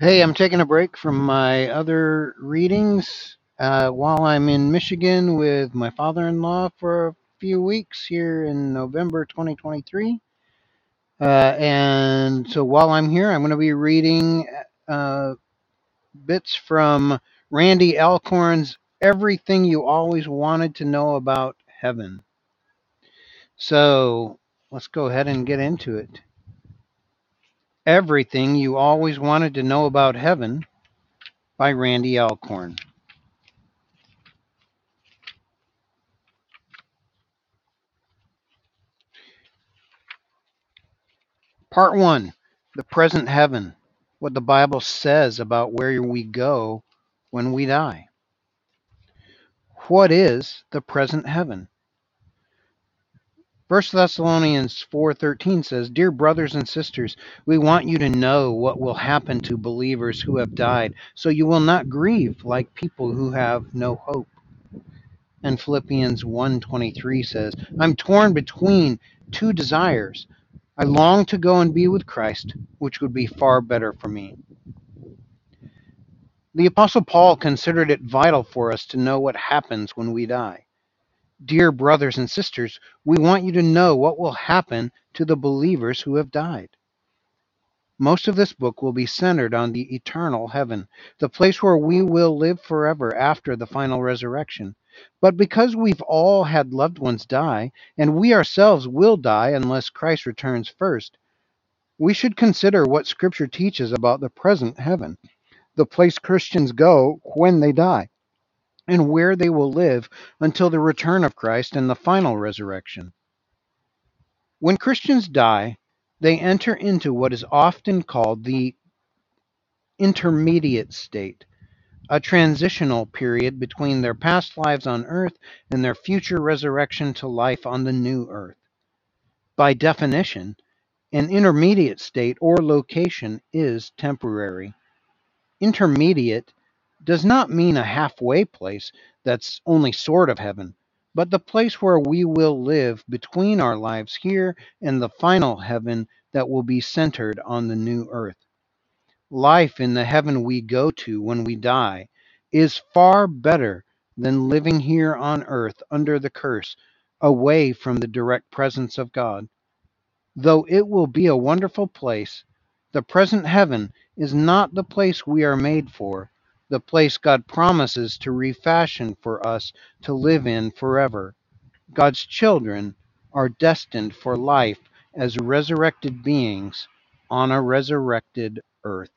Hey, I'm taking a break from my other readings uh, while I'm in Michigan with my father in law for a few weeks here in November 2023. Uh, and so while I'm here, I'm going to be reading uh, bits from Randy Alcorn's Everything You Always Wanted to Know About Heaven. So let's go ahead and get into it. Everything You Always Wanted to Know About Heaven by Randy Alcorn. Part 1 The Present Heaven. What the Bible says about where we go when we die. What is the present heaven? 1 Thessalonians 4:13 says, "Dear brothers and sisters, we want you to know what will happen to believers who have died, so you will not grieve like people who have no hope." And Philippians 1:23 says, "I'm torn between two desires. I long to go and be with Christ, which would be far better for me." The apostle Paul considered it vital for us to know what happens when we die. Dear brothers and sisters, we want you to know what will happen to the believers who have died. Most of this book will be centered on the eternal heaven, the place where we will live forever after the final resurrection. But because we've all had loved ones die, and we ourselves will die unless Christ returns first, we should consider what Scripture teaches about the present heaven, the place Christians go when they die and where they will live until the return of Christ and the final resurrection. When Christians die, they enter into what is often called the intermediate state, a transitional period between their past lives on earth and their future resurrection to life on the new earth. By definition, an intermediate state or location is temporary. Intermediate does not mean a halfway place that's only sort of heaven, but the place where we will live between our lives here and the final heaven that will be centered on the new earth. Life in the heaven we go to when we die is far better than living here on earth under the curse, away from the direct presence of God. Though it will be a wonderful place, the present heaven is not the place we are made for the place God promises to refashion for us to live in forever. God's children are destined for life as resurrected beings on a resurrected earth.